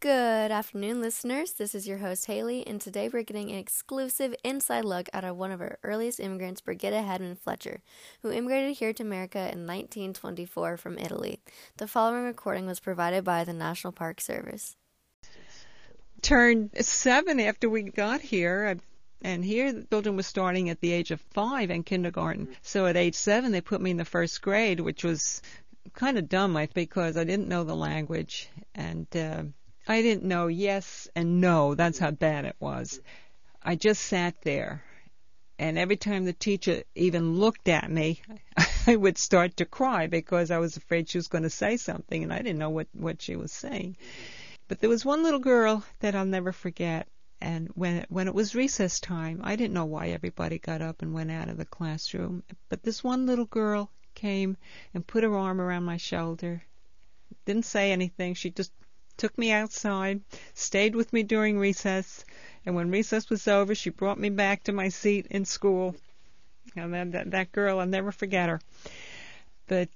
Good afternoon, listeners. This is your host, Haley, and today we're getting an exclusive inside look at one of our earliest immigrants, Brigitta Hedman Fletcher, who immigrated here to America in 1924 from Italy. The following recording was provided by the National Park Service. Turned seven after we got here. And here the children was starting at the age of five in kindergarten. So at age seven, they put me in the first grade, which was kind of dumb, I because I didn't know the language and uh, I didn't know yes and no. That's how bad it was. I just sat there, and every time the teacher even looked at me, I would start to cry because I was afraid she was going to say something, and I didn't know what what she was saying. But there was one little girl that I'll never forget. And when it, when it was recess time, I didn't know why everybody got up and went out of the classroom. But this one little girl came and put her arm around my shoulder. Didn't say anything. She just took me outside, stayed with me during recess, and when recess was over, she brought me back to my seat in school. And that, that, that girl, I'll never forget her. But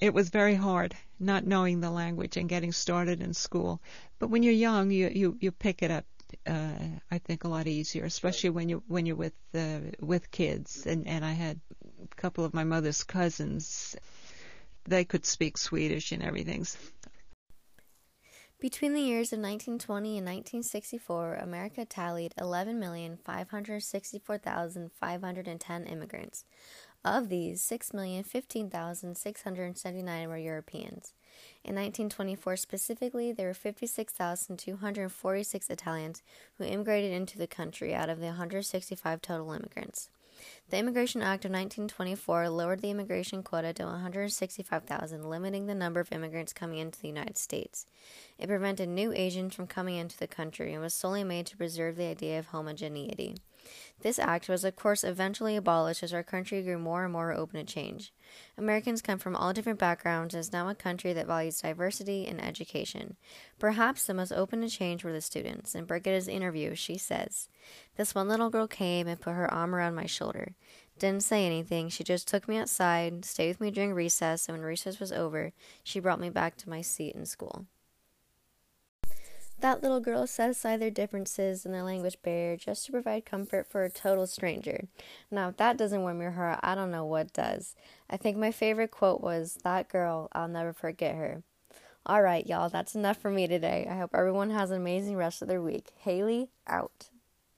it was very hard not knowing the language and getting started in school. But when you're young, you you, you pick it up. Uh, I think a lot easier, especially when you when you're with uh, with kids. And and I had a couple of my mother's cousins. They could speak Swedish and everything. Between the years of 1920 and 1964, America tallied 11,564,510 immigrants. Of these, 6,015,679 were Europeans. In 1924 specifically, there were 56,246 Italians who immigrated into the country out of the 165 total immigrants. The Immigration Act of 1924 lowered the immigration quota to 165,000, limiting the number of immigrants coming into the United States. It prevented new Asians from coming into the country and was solely made to preserve the idea of homogeneity. This act was, of course, eventually abolished as our country grew more and more open to change. Americans come from all different backgrounds and is now a country that values diversity and education. Perhaps the most open to change were the students. In Brigitta's interview, she says, This one little girl came and put her arm around my shoulder. Didn't say anything. She just took me outside, stayed with me during recess, and when recess was over, she brought me back to my seat in school. That little girl set aside their differences and their language barrier just to provide comfort for a total stranger. Now, if that doesn't warm your heart, I don't know what does. I think my favorite quote was, That girl, I'll never forget her. All right, y'all, that's enough for me today. I hope everyone has an amazing rest of their week. Haley, out.